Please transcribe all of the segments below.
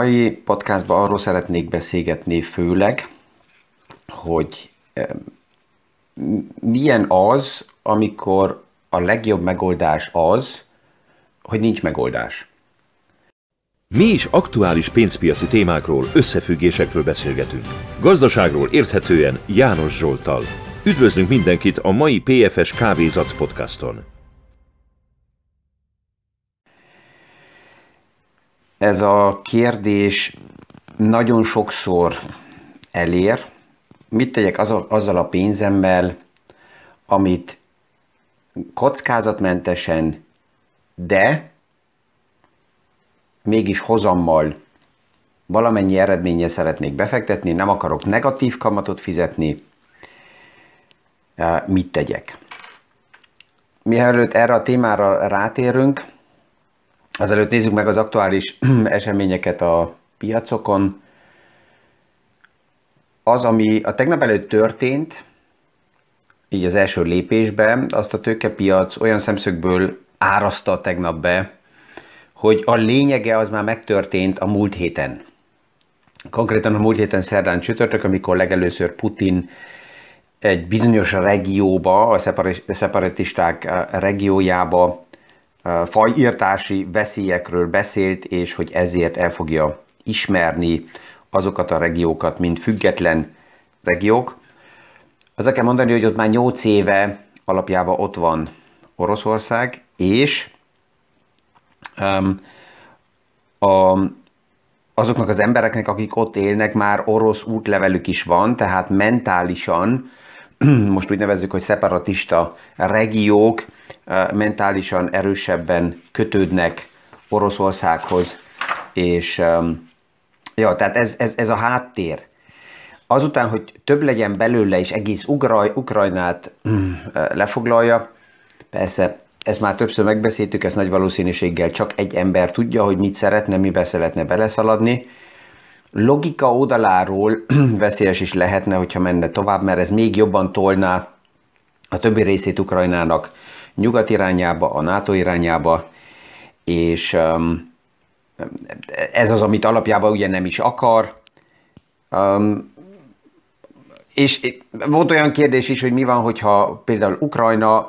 mai podcastban arról szeretnék beszélgetni főleg, hogy milyen az, amikor a legjobb megoldás az, hogy nincs megoldás. Mi is aktuális pénzpiaci témákról, összefüggésekről beszélgetünk. Gazdaságról érthetően János Zsoltal. Üdvözlünk mindenkit a mai PFS Kávézac podcaston. Ez a kérdés nagyon sokszor elér. Mit tegyek azzal a pénzemmel, amit kockázatmentesen, de mégis hozammal valamennyi eredménye szeretnék befektetni, nem akarok negatív kamatot fizetni, mit tegyek? Mielőtt erre a témára rátérünk, azelőtt nézzük meg az aktuális eseményeket a piacokon. Az, ami a tegnap előtt történt, így az első lépésben, azt a tőkepiac olyan szemszögből áraszta tegnap be, hogy a lényege az már megtörtént a múlt héten. Konkrétan a múlt héten szerdán csütörtök, amikor legelőször Putin egy bizonyos regióba, a szeparatisták regiójába fajírtási veszélyekről beszélt, és hogy ezért el fogja ismerni azokat a regiókat, mint független regiók. Azt kell mondani, hogy ott már 8 éve alapjában ott van Oroszország, és um, a, azoknak az embereknek, akik ott élnek, már orosz útlevelük is van, tehát mentálisan, most úgy nevezzük, hogy szeparatista regiók, mentálisan erősebben kötődnek Oroszországhoz, és ja, tehát ez, ez, ez a háttér. Azután, hogy több legyen belőle, és egész Ugraj, Ukrajnát mm, lefoglalja, persze ezt már többször megbeszéltük, ezt nagy valószínűséggel csak egy ember tudja, hogy mit szeretne, mibe szeretne beleszaladni. Logika oldaláról veszélyes is lehetne, hogyha menne tovább, mert ez még jobban tolná a többi részét Ukrajnának nyugat irányába, a NATO irányába, és um, ez az, amit alapjában ugye nem is akar. Um, és volt olyan kérdés is, hogy mi van, hogyha például Ukrajna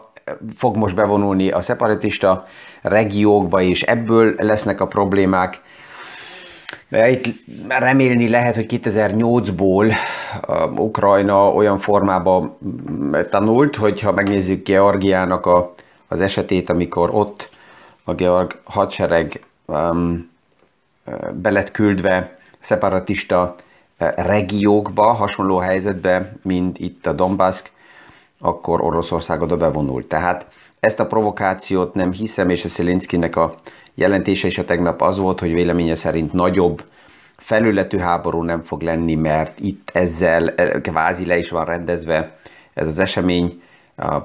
fog most bevonulni a szeparatista regiókba, és ebből lesznek a problémák. Itt remélni lehet, hogy 2008-ból Ukrajna olyan formában tanult, hogyha megnézzük Georgiának a, az esetét, amikor ott a georg hadsereg um, be lett küldve szeparatista regiókba, hasonló helyzetbe, mint itt a Donbass, akkor Oroszország oda bevonult. Tehát ezt a provokációt nem hiszem, és a Szelinszkinek a jelentése is a tegnap az volt, hogy véleménye szerint nagyobb felületű háború nem fog lenni, mert itt ezzel kvázi le is van rendezve ez az esemény,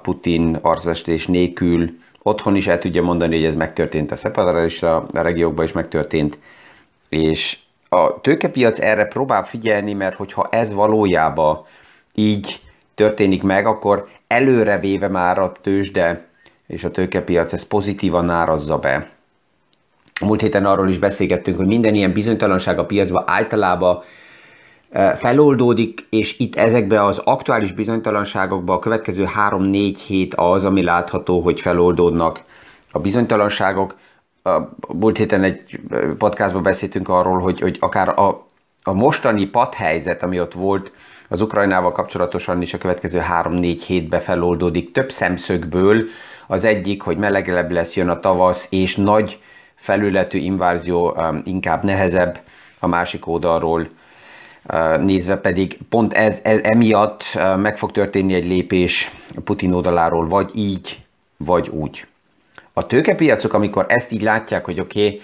Putin arcvestés nélkül otthon is el tudja mondani, hogy ez megtörtént a szeparatista regiókban is megtörtént, és a tőkepiac erre próbál figyelni, mert hogyha ez valójában így történik meg, akkor előrevéve már a tőzsde és a tőkepiac ezt pozitívan árazza be. Múlt héten arról is beszélgettünk, hogy minden ilyen bizonytalanság a piacban általában e, feloldódik, és itt ezekbe az aktuális bizonytalanságokban a következő 3-4 hét az, ami látható, hogy feloldódnak a bizonytalanságok. A múlt héten egy podcastban beszéltünk arról, hogy, hogy akár a, a mostani padhelyzet, ami ott volt, az Ukrajnával kapcsolatosan is a következő 3-4 hétbe feloldódik több szemszögből. Az egyik, hogy melegebb lesz, jön a tavasz, és nagy felületű invázió um, inkább nehezebb, a másik oldalról uh, nézve pedig pont ez, ez emiatt uh, meg fog történni egy lépés Putin oldaláról, vagy így, vagy úgy. A tőkepiacok, amikor ezt így látják, hogy oké, okay,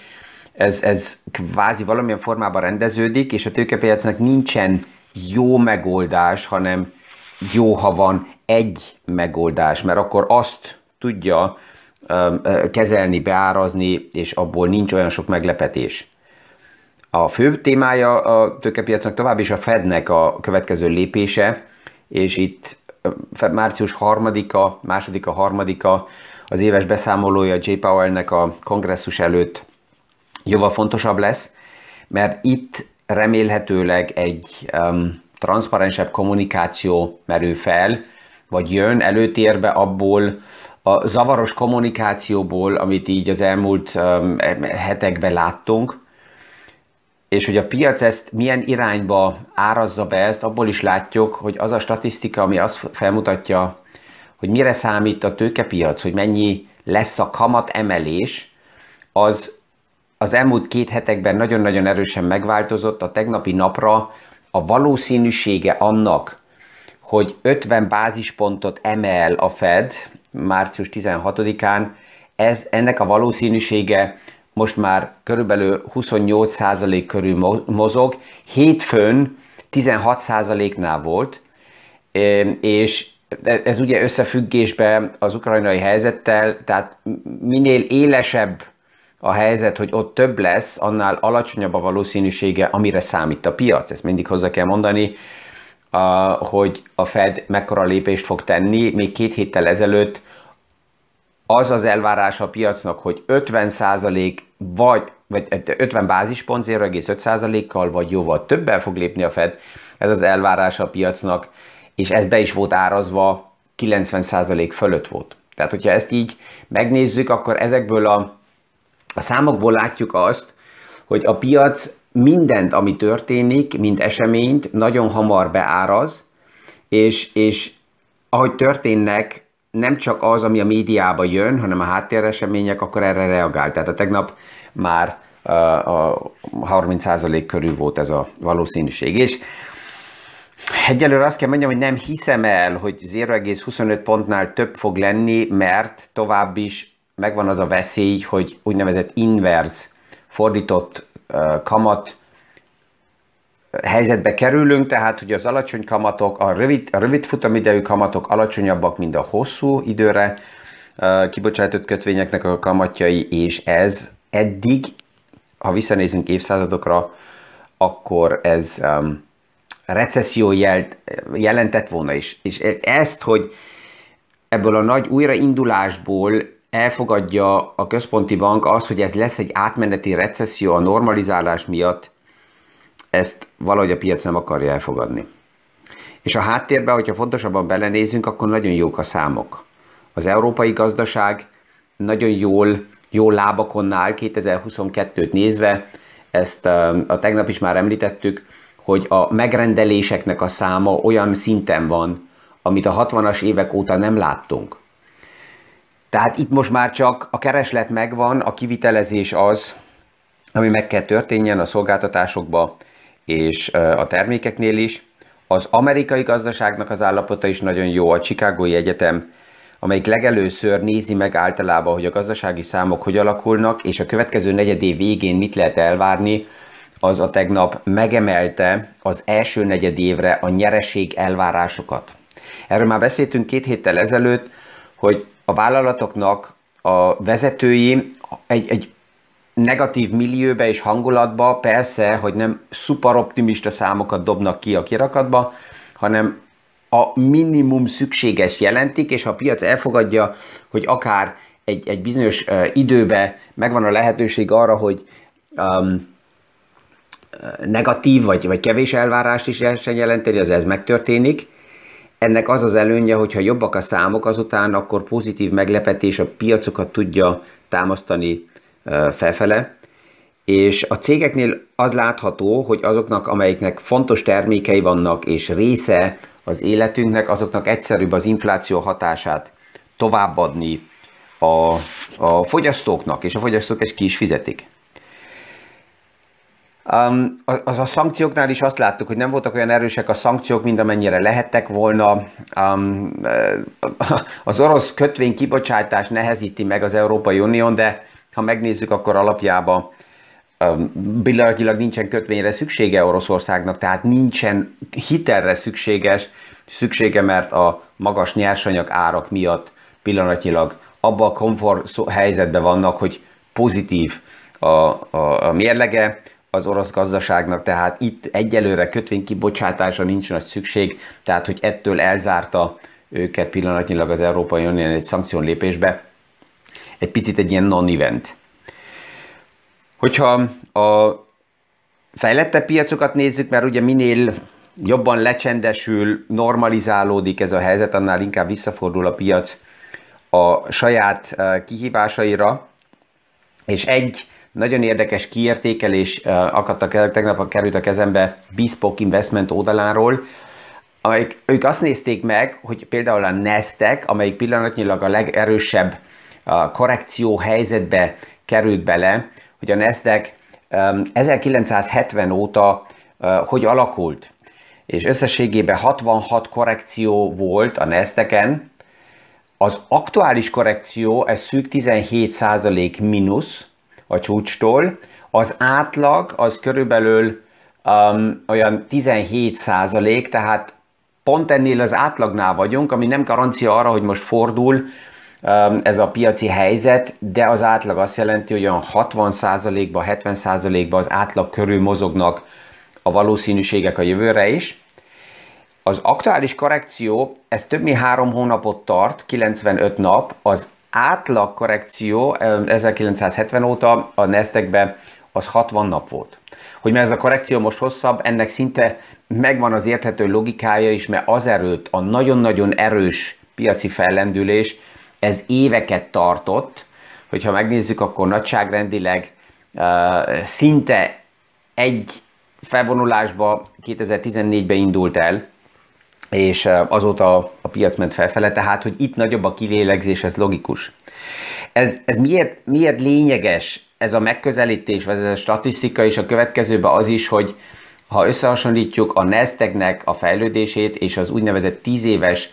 ez, ez kvázi valamilyen formában rendeződik, és a tőkepiacnak nincsen jó megoldás, hanem jó, ha van egy megoldás, mert akkor azt tudja kezelni, beárazni, és abból nincs olyan sok meglepetés. A fő témája a tőkepiacnak tovább is a Fednek a következő lépése, és itt március harmadika, másodika, harmadika az éves beszámolója J. Powellnek a kongresszus előtt jóval fontosabb lesz, mert itt remélhetőleg egy um, transzparensebb kommunikáció merül fel, vagy jön előtérbe abból a zavaros kommunikációból, amit így az elmúlt um, hetekben láttunk, és hogy a piac ezt milyen irányba árazza be ezt, abból is látjuk, hogy az a statisztika, ami azt felmutatja, hogy mire számít a tőkepiac, hogy mennyi lesz a kamat emelés, az az elmúlt két hetekben nagyon-nagyon erősen megváltozott. A tegnapi napra a valószínűsége annak, hogy 50 bázispontot emel a Fed március 16-án, ez, ennek a valószínűsége most már körülbelül 28% körül mozog, hétfőn 16%-nál volt, és ez ugye összefüggésben az ukrajnai helyzettel, tehát minél élesebb a helyzet, hogy ott több lesz, annál alacsonyabb a valószínűsége, amire számít a piac. Ezt mindig hozzá kell mondani, hogy a Fed mekkora lépést fog tenni. Még két héttel ezelőtt az az elvárás a piacnak, hogy 50% vagy, vagy 50 bázispont 0,5%-kal, vagy jóval többel fog lépni a Fed, ez az elvárás a piacnak, és ez be is volt árazva, 90% fölött volt. Tehát, hogyha ezt így megnézzük, akkor ezekből a, a számokból látjuk azt, hogy a piac mindent, ami történik, mind eseményt nagyon hamar beáraz, és, és ahogy történnek, nem csak az, ami a médiába jön, hanem a háttéresemények, akkor erre reagál. Tehát a tegnap már a 30% körül volt ez a valószínűség. És Egyelőre azt kell mondjam, hogy nem hiszem el, hogy 0,25 pontnál több fog lenni, mert tovább is megvan az a veszély, hogy úgynevezett inverse, fordított kamat helyzetbe kerülünk, tehát hogy az alacsony kamatok, a rövid, a rövid futamidejű kamatok alacsonyabbak, mint a hosszú időre kibocsátott kötvényeknek a kamatjai, és ez eddig, ha visszanézünk évszázadokra, akkor ez um, recesszió jelt, jelentett volna is. És ezt, hogy ebből a nagy újraindulásból elfogadja a központi bank az, hogy ez lesz egy átmeneti recesszió a normalizálás miatt, ezt valahogy a piac nem akarja elfogadni. És a háttérben, hogyha fontosabban belenézünk, akkor nagyon jók a számok. Az európai gazdaság nagyon jól, jól lábakon áll 2022-t nézve, ezt a tegnap is már említettük, hogy a megrendeléseknek a száma olyan szinten van, amit a 60-as évek óta nem láttunk. Tehát itt most már csak a kereslet megvan, a kivitelezés az, ami meg kell történjen a szolgáltatásokba és a termékeknél is. Az amerikai gazdaságnak az állapota is nagyon jó. A Chicagói Egyetem, amelyik legelőször nézi meg általában, hogy a gazdasági számok hogy alakulnak, és a következő negyedév végén mit lehet elvárni, az a tegnap megemelte az első negyed évre a nyereség elvárásokat. Erről már beszéltünk két héttel ezelőtt, hogy a vállalatoknak a vezetői egy, egy negatív millióbe és hangulatba persze, hogy nem szuper optimista számokat dobnak ki a kirakatba, hanem a minimum szükséges jelentik, és ha a piac elfogadja, hogy akár egy, egy bizonyos uh, időbe megvan a lehetőség arra, hogy um, negatív vagy, vagy kevés elvárást is lehessen jelenteni, az ez megtörténik. Ennek az az előnye, hogyha jobbak a számok azután, akkor pozitív meglepetés a piacokat tudja támasztani felfele, és a cégeknél az látható, hogy azoknak, amelyiknek fontos termékei vannak, és része az életünknek, azoknak egyszerűbb az infláció hatását továbbadni a, a fogyasztóknak, és a fogyasztók ezt ki is fizetik. Um, az a szankcióknál is azt láttuk, hogy nem voltak olyan erősek a szankciók, mint amennyire lehettek volna. Um, az orosz kötvény kibocsátás nehezíti meg az Európai Unión, de ha megnézzük, akkor alapjában pillanatnyilag nincsen kötvényre szüksége Oroszországnak, tehát nincsen hitelre szükséges, szüksége, mert a magas nyersanyag árak miatt pillanatnyilag abban a komfort helyzetben vannak, hogy pozitív a, a, a mérlege, az orosz gazdaságnak, tehát itt egyelőre kötvénykibocsátásra nincs nagy szükség, tehát hogy ettől elzárta őket pillanatnyilag az Európai Unió egy szankción lépésbe, egy picit egy ilyen non-event. Hogyha a fejlettebb piacokat nézzük, mert ugye minél jobban lecsendesül, normalizálódik ez a helyzet, annál inkább visszafordul a piac a saját kihívásaira, és egy nagyon érdekes kiértékelés akadtak el, tegnap került a kezembe Bespoke Investment oldaláról, amelyik, ők azt nézték meg, hogy például a Nestek, amelyik pillanatnyilag a legerősebb korrekció helyzetbe került bele, hogy a Nasdaq 1970 óta hogy alakult. És összességében 66 korrekció volt a Nasdaqen, az aktuális korrekció, ez szűk 17% mínusz a csúcstól, az átlag az körülbelül um, olyan 17%, tehát pont ennél az átlagnál vagyunk, ami nem garancia arra, hogy most fordul um, ez a piaci helyzet, de az átlag azt jelenti, hogy olyan 60%-ba, 70%-ba az átlag körül mozognak a valószínűségek a jövőre is. Az aktuális korrekció, ez több mint három hónapot tart, 95 nap, az átlag korrekció 1970 óta a Nasdaqbe az 60 nap volt. Hogy mert ez a korrekció most hosszabb, ennek szinte megvan az érthető logikája is, mert az erőt, a nagyon-nagyon erős piaci fellendülés, ez éveket tartott, hogyha megnézzük, akkor nagyságrendileg uh, szinte egy felvonulásba 2014-ben indult el, és azóta a piac ment felfele, tehát hogy itt nagyobb a kilélegzés, ez logikus. Ez, ez miért, miért lényeges ez a megközelítés, vagy ez a statisztika, és a következőben az is, hogy ha összehasonlítjuk a Nasdaqnek a fejlődését és az úgynevezett 10 éves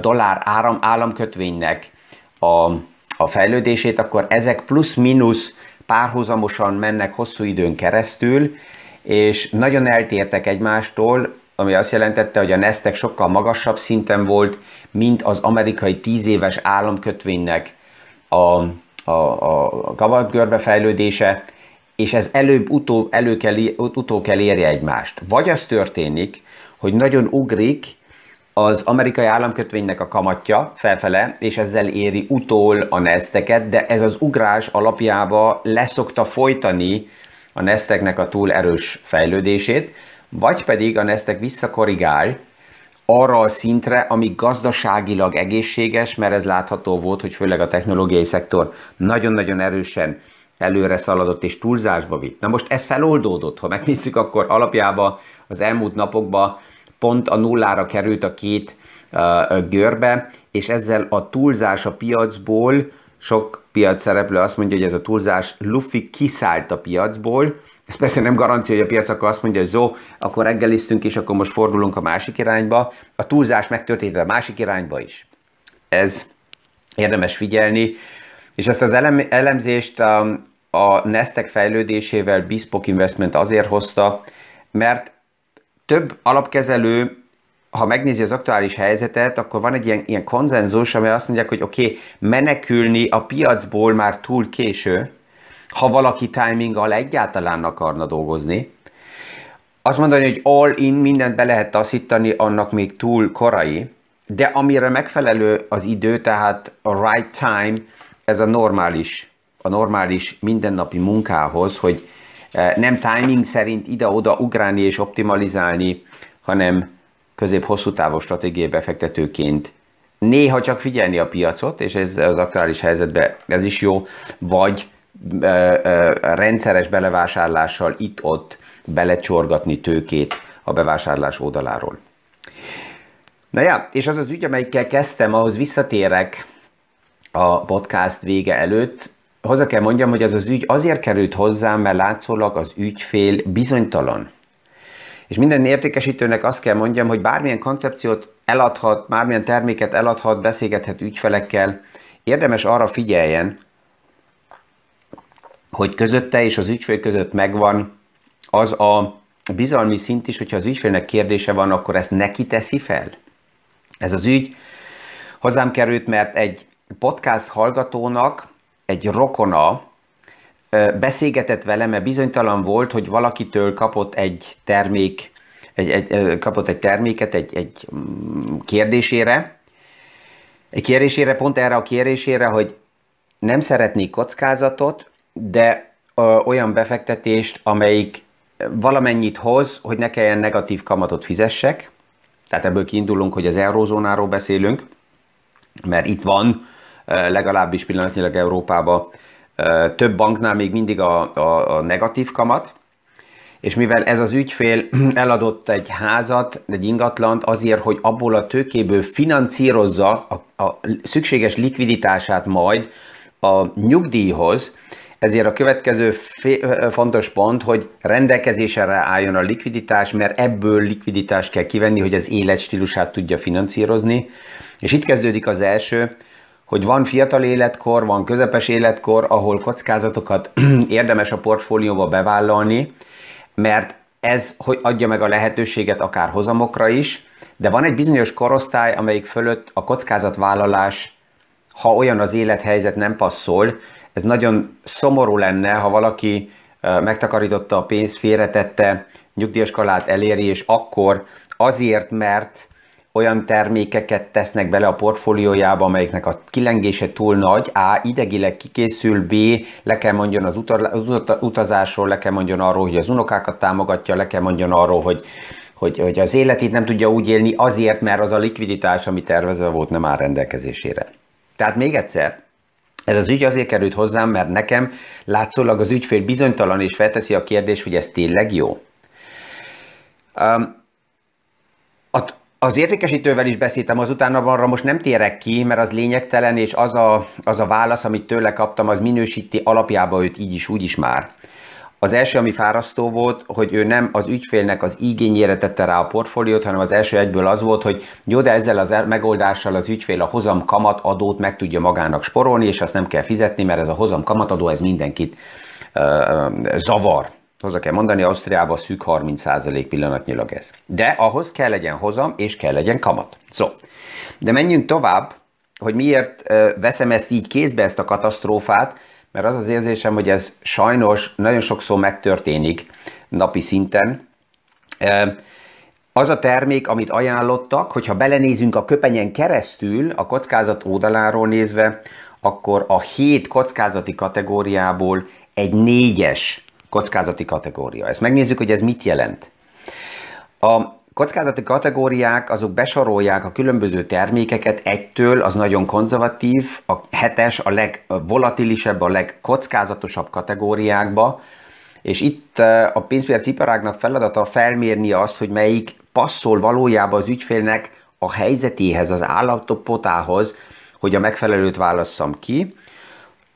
dollár áram, államkötvénynek a, a fejlődését, akkor ezek plusz-minusz párhuzamosan mennek hosszú időn keresztül, és nagyon eltértek egymástól, ami azt jelentette, hogy a Nasdaq sokkal magasabb szinten volt, mint az amerikai 10 éves államkötvénynek a, a, a kamatgörbe fejlődése, és ez előbb-utóbb elő kell, utó kell érje egymást. Vagy az történik, hogy nagyon ugrik az amerikai államkötvénynek a kamatja felfele, és ezzel éri utól a neszteket, de ez az ugrás alapjába leszokta folytani a neszteknek a túl erős fejlődését, vagy pedig a Nasdaq visszakorrigál arra a szintre, ami gazdaságilag egészséges, mert ez látható volt, hogy főleg a technológiai szektor nagyon-nagyon erősen előre szaladott és túlzásba vitt. Na most ez feloldódott, ha megnézzük, akkor alapjában az elmúlt napokban pont a nullára került a két uh, görbe, és ezzel a túlzás a piacból, sok piac szereplő azt mondja, hogy ez a túlzás lufi kiszállt a piacból, ez persze nem garancia, hogy a piac akkor azt mondja, hogy zó, akkor reggeliztünk, és akkor most fordulunk a másik irányba. A túlzás megtörtént a másik irányba is. Ez érdemes figyelni. És ezt az elem, elemzést a, a Nestek fejlődésével Bespoke Investment azért hozta, mert több alapkezelő, ha megnézi az aktuális helyzetet, akkor van egy ilyen, ilyen konzenzus, ami azt mondják, hogy oké, okay, menekülni a piacból már túl késő, ha valaki timinggal egyáltalán akarna dolgozni. Azt mondani, hogy all in, mindent be lehet taszítani, annak még túl korai, de amire megfelelő az idő, tehát a right time, ez a normális, a normális mindennapi munkához, hogy eh, nem timing szerint ide-oda ugrálni és optimalizálni, hanem közép-hosszú távú stratégiai befektetőként néha csak figyelni a piacot, és ez az aktuális helyzetben ez is jó, vagy rendszeres belevásárlással itt-ott belecsorgatni tőkét a bevásárlás oldaláról. Na ja, és az az ügy, amelyikkel kezdtem, ahhoz visszatérek a podcast vége előtt. Hozzá kell mondjam, hogy az az ügy azért került hozzám, mert látszólag az ügyfél bizonytalan. És minden értékesítőnek azt kell mondjam, hogy bármilyen koncepciót eladhat, bármilyen terméket eladhat, beszélgethet ügyfelekkel, érdemes arra figyeljen, hogy közötte és az ügyfél között megvan az a bizalmi szint is, hogyha az ügyfélnek kérdése van, akkor ezt neki teszi fel. Ez az ügy hozzám került, mert egy podcast hallgatónak egy rokona beszélgetett vele, mert bizonytalan volt, hogy valakitől kapott egy termék, egy, egy, kapott egy terméket egy, egy mm, kérdésére, egy kérdésére, pont erre a kérdésére, hogy nem szeretnék kockázatot, de ö, olyan befektetést, amelyik valamennyit hoz, hogy ne kelljen negatív kamatot fizessek, tehát ebből kiindulunk, hogy az eurózónáról beszélünk, mert itt van legalábbis pillanatnyilag Európában több banknál még mindig a, a, a negatív kamat, és mivel ez az ügyfél eladott egy házat, egy ingatlant azért, hogy abból a tőkéből financírozza a, a szükséges likviditását majd a nyugdíjhoz, ezért a következő fontos pont, hogy rendelkezésre álljon a likviditás, mert ebből likviditást kell kivenni, hogy az életstílusát tudja finanszírozni. És itt kezdődik az első, hogy van fiatal életkor, van közepes életkor, ahol kockázatokat érdemes a portfólióba bevállalni, mert ez hogy adja meg a lehetőséget akár hozamokra is, de van egy bizonyos korosztály, amelyik fölött a kockázatvállalás, ha olyan az élethelyzet nem passzol, ez nagyon szomorú lenne, ha valaki megtakarította a pénzt, félretette, nyugdíjas kalát eléri, és akkor azért, mert olyan termékeket tesznek bele a portfóliójába, amelyiknek a kilengése túl nagy, A. idegileg kikészül, B. le kell mondjon az, utazásról, le kell mondjon arról, hogy az unokákat támogatja, le kell mondjon arról, hogy, hogy, hogy az életét nem tudja úgy élni azért, mert az a likviditás, ami tervezve volt, nem áll rendelkezésére. Tehát még egyszer, ez az ügy azért került hozzám, mert nekem látszólag az ügyfél bizonytalan és felteszi a kérdést, hogy ez tényleg jó. Um, az értékesítővel is beszéltem, azután arra most nem térek ki, mert az lényegtelen, és az a, az a válasz, amit tőle kaptam, az minősíti alapjába őt így is, úgy is már. Az első, ami fárasztó volt, hogy ő nem az ügyfélnek az igényére tette rá a portfóliót, hanem az első egyből az volt, hogy jó, de ezzel az megoldással az ügyfél a hozam kamatadót meg tudja magának sporolni, és azt nem kell fizetni, mert ez a hozam kamatadó, ez mindenkit uh, zavar hozzá kell mondani, Ausztriában szűk 30% pillanatnyilag ez. De ahhoz kell legyen hozam, és kell legyen kamat. Szó. De menjünk tovább, hogy miért veszem ezt így kézbe, ezt a katasztrófát, mert az az érzésem, hogy ez sajnos nagyon sokszor megtörténik napi szinten. Az a termék, amit ajánlottak, hogyha belenézünk a köpenyen keresztül, a kockázat oldaláról nézve, akkor a hét kockázati kategóriából egy négyes kockázati kategória. Ezt megnézzük, hogy ez mit jelent. A kockázati kategóriák azok besorolják a különböző termékeket. Egytől, az nagyon konzervatív, a hetes a legvolatilisebb, a legkockázatosabb kategóriákba, és itt eh, a pénzpiaci iparágnak feladata felmérni azt, hogy melyik passzol valójában az ügyfélnek a helyzetéhez, az állapotához, hogy a megfelelőt válasszam ki,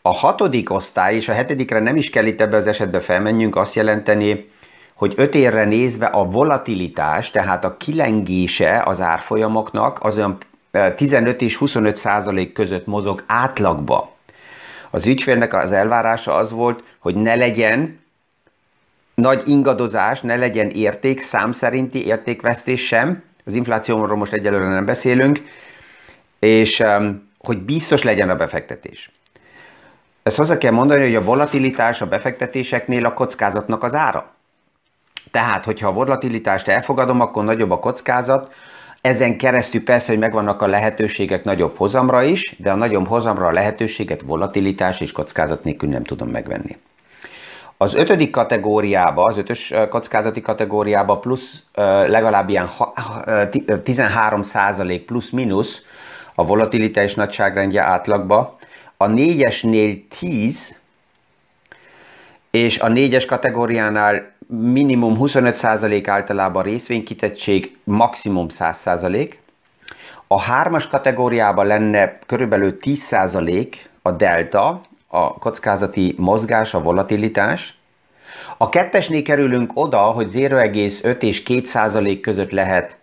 a hatodik osztály, és a hetedikre nem is kell itt ebbe az esetbe felmenjünk, azt jelenteni, hogy öt évre nézve a volatilitás, tehát a kilengése az árfolyamoknak az olyan 15 és 25 százalék között mozog átlagba. Az ügyfélnek az elvárása az volt, hogy ne legyen nagy ingadozás, ne legyen érték, szám szerinti értékvesztés sem, az inflációról most egyelőre nem beszélünk, és hogy biztos legyen a befektetés. Ezt hozzá kell mondani, hogy a volatilitás a befektetéseknél a kockázatnak az ára. Tehát, hogyha a volatilitást elfogadom, akkor nagyobb a kockázat, ezen keresztül persze, hogy megvannak a lehetőségek nagyobb hozamra is, de a nagyobb hozamra a lehetőséget volatilitás és kockázat nélkül nem tudom megvenni. Az ötödik kategóriába, az ötös kockázati kategóriába plusz legalább ilyen 13% plusz-minusz a volatilitás nagyságrendje átlagba, a négyesnél 10, és a négyes kategóriánál minimum 25% általában részvénykitettség, maximum 100%. A hármas kategóriában lenne körülbelül 10% a delta, a kockázati mozgás, a volatilitás. A kettesnél kerülünk oda, hogy 0,5 és 2% között lehet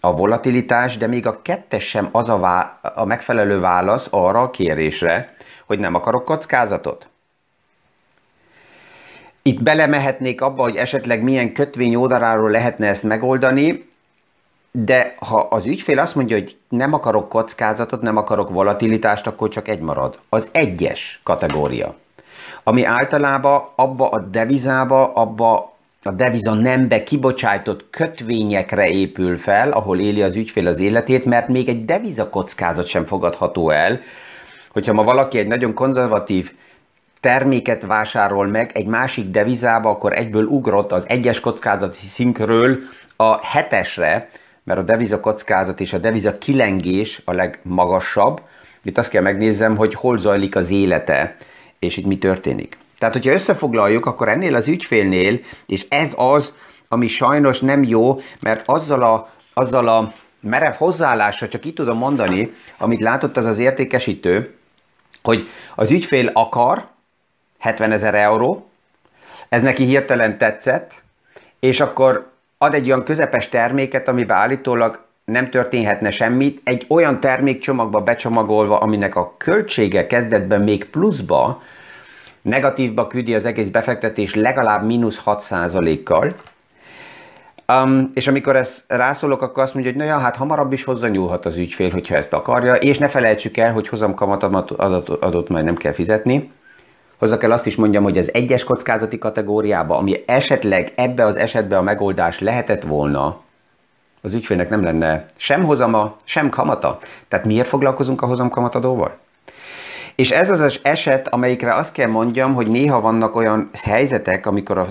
a volatilitás, de még a kettes sem az a, vá- a megfelelő válasz arra a kérésre, hogy nem akarok kockázatot. Itt belemehetnék abba, hogy esetleg milyen kötvény oldaláról lehetne ezt megoldani, de ha az ügyfél azt mondja, hogy nem akarok kockázatot, nem akarok volatilitást, akkor csak egy marad. Az egyes kategória. Ami általában abba a devizába, abba a deviza nembe kibocsájtott kötvényekre épül fel, ahol éli az ügyfél az életét, mert még egy deviza kockázat sem fogadható el, hogyha ma valaki egy nagyon konzervatív terméket vásárol meg egy másik devizába, akkor egyből ugrott az egyes kockázati szintről a hetesre, mert a deviza kockázat és a deviza kilengés a legmagasabb. Itt azt kell megnézzem, hogy hol zajlik az élete, és itt mi történik. Tehát, hogyha összefoglaljuk, akkor ennél az ügyfélnél, és ez az, ami sajnos nem jó, mert azzal a, azzal a merev hozzáállásra csak itt tudom mondani, amit látott az az értékesítő, hogy az ügyfél akar 70 ezer euró, ez neki hirtelen tetszett, és akkor ad egy olyan közepes terméket, amiben állítólag nem történhetne semmit, egy olyan termékcsomagba becsomagolva, aminek a költsége kezdetben még pluszba, negatívba küldi az egész befektetés legalább mínusz 6%-kal, Um, és amikor ezt rászólok, akkor azt mondja, hogy na ja, hát hamarabb is hozzányúlhat az ügyfél, hogyha ezt akarja, és ne felejtsük el, hogy hozamkamatot adott, adott majd nem kell fizetni. Hozzá kell azt is mondjam, hogy az egyes kockázati kategóriába, ami esetleg ebbe az esetbe a megoldás lehetett volna, az ügyfélnek nem lenne sem hozama, sem kamata. Tehát miért foglalkozunk a hozamkamatadóval? És ez az az eset, amelyikre azt kell mondjam, hogy néha vannak olyan helyzetek, amikor a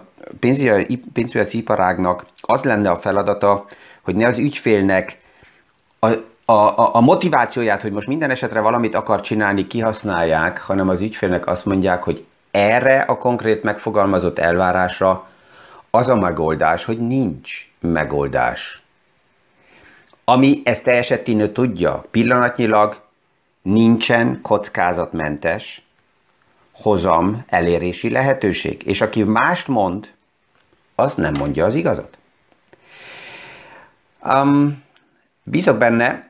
pénzpiaci iparágnak az lenne a feladata, hogy ne az ügyfélnek a, a, a motivációját, hogy most minden esetre valamit akar csinálni, kihasználják, hanem az ügyfélnek azt mondják, hogy erre a konkrét megfogalmazott elvárásra az a megoldás, hogy nincs megoldás. Ami ezt tűnő tudja, pillanatnyilag nincsen kockázatmentes hozam elérési lehetőség. És aki mást mond, az nem mondja az igazat. Um, bízok benne,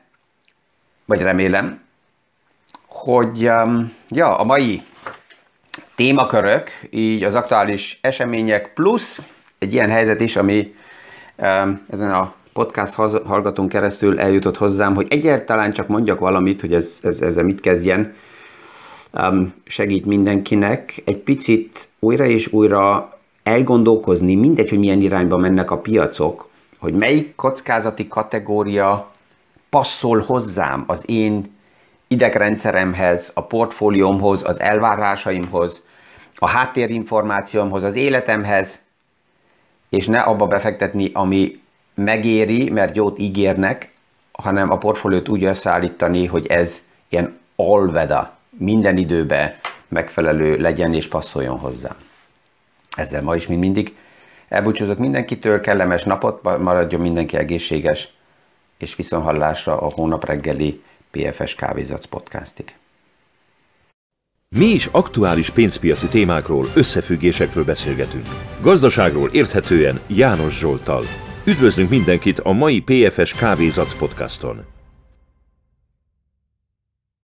vagy remélem, hogy um, ja, a mai témakörök, így az aktuális események plusz egy ilyen helyzet is, ami um, ezen a podcast hallgatónk keresztül eljutott hozzám, hogy egyáltalán csak mondjak valamit, hogy ez, ez, ezzel mit kezdjen, um, segít mindenkinek egy picit újra és újra elgondolkozni, mindegy, hogy milyen irányba mennek a piacok, hogy melyik kockázati kategória passzol hozzám az én idegrendszeremhez, a portfóliómhoz, az elvárásaimhoz, a háttérinformációmhoz, az életemhez, és ne abba befektetni, ami megéri, mert jót ígérnek, hanem a portfóliót úgy összeállítani, hogy ez ilyen alveda, minden időben megfelelő legyen és passzoljon hozzá. Ezzel ma is, mint mindig, elbúcsúzok mindenkitől, kellemes napot, maradjon mindenki egészséges, és viszonhallásra a hónap reggeli PFS Kávézac podcastig. Mi is aktuális pénzpiaci témákról, összefüggésekről beszélgetünk. Gazdaságról érthetően János Zsoltal. Üdvözlünk mindenkit a mai PFS Kávézac podcaston!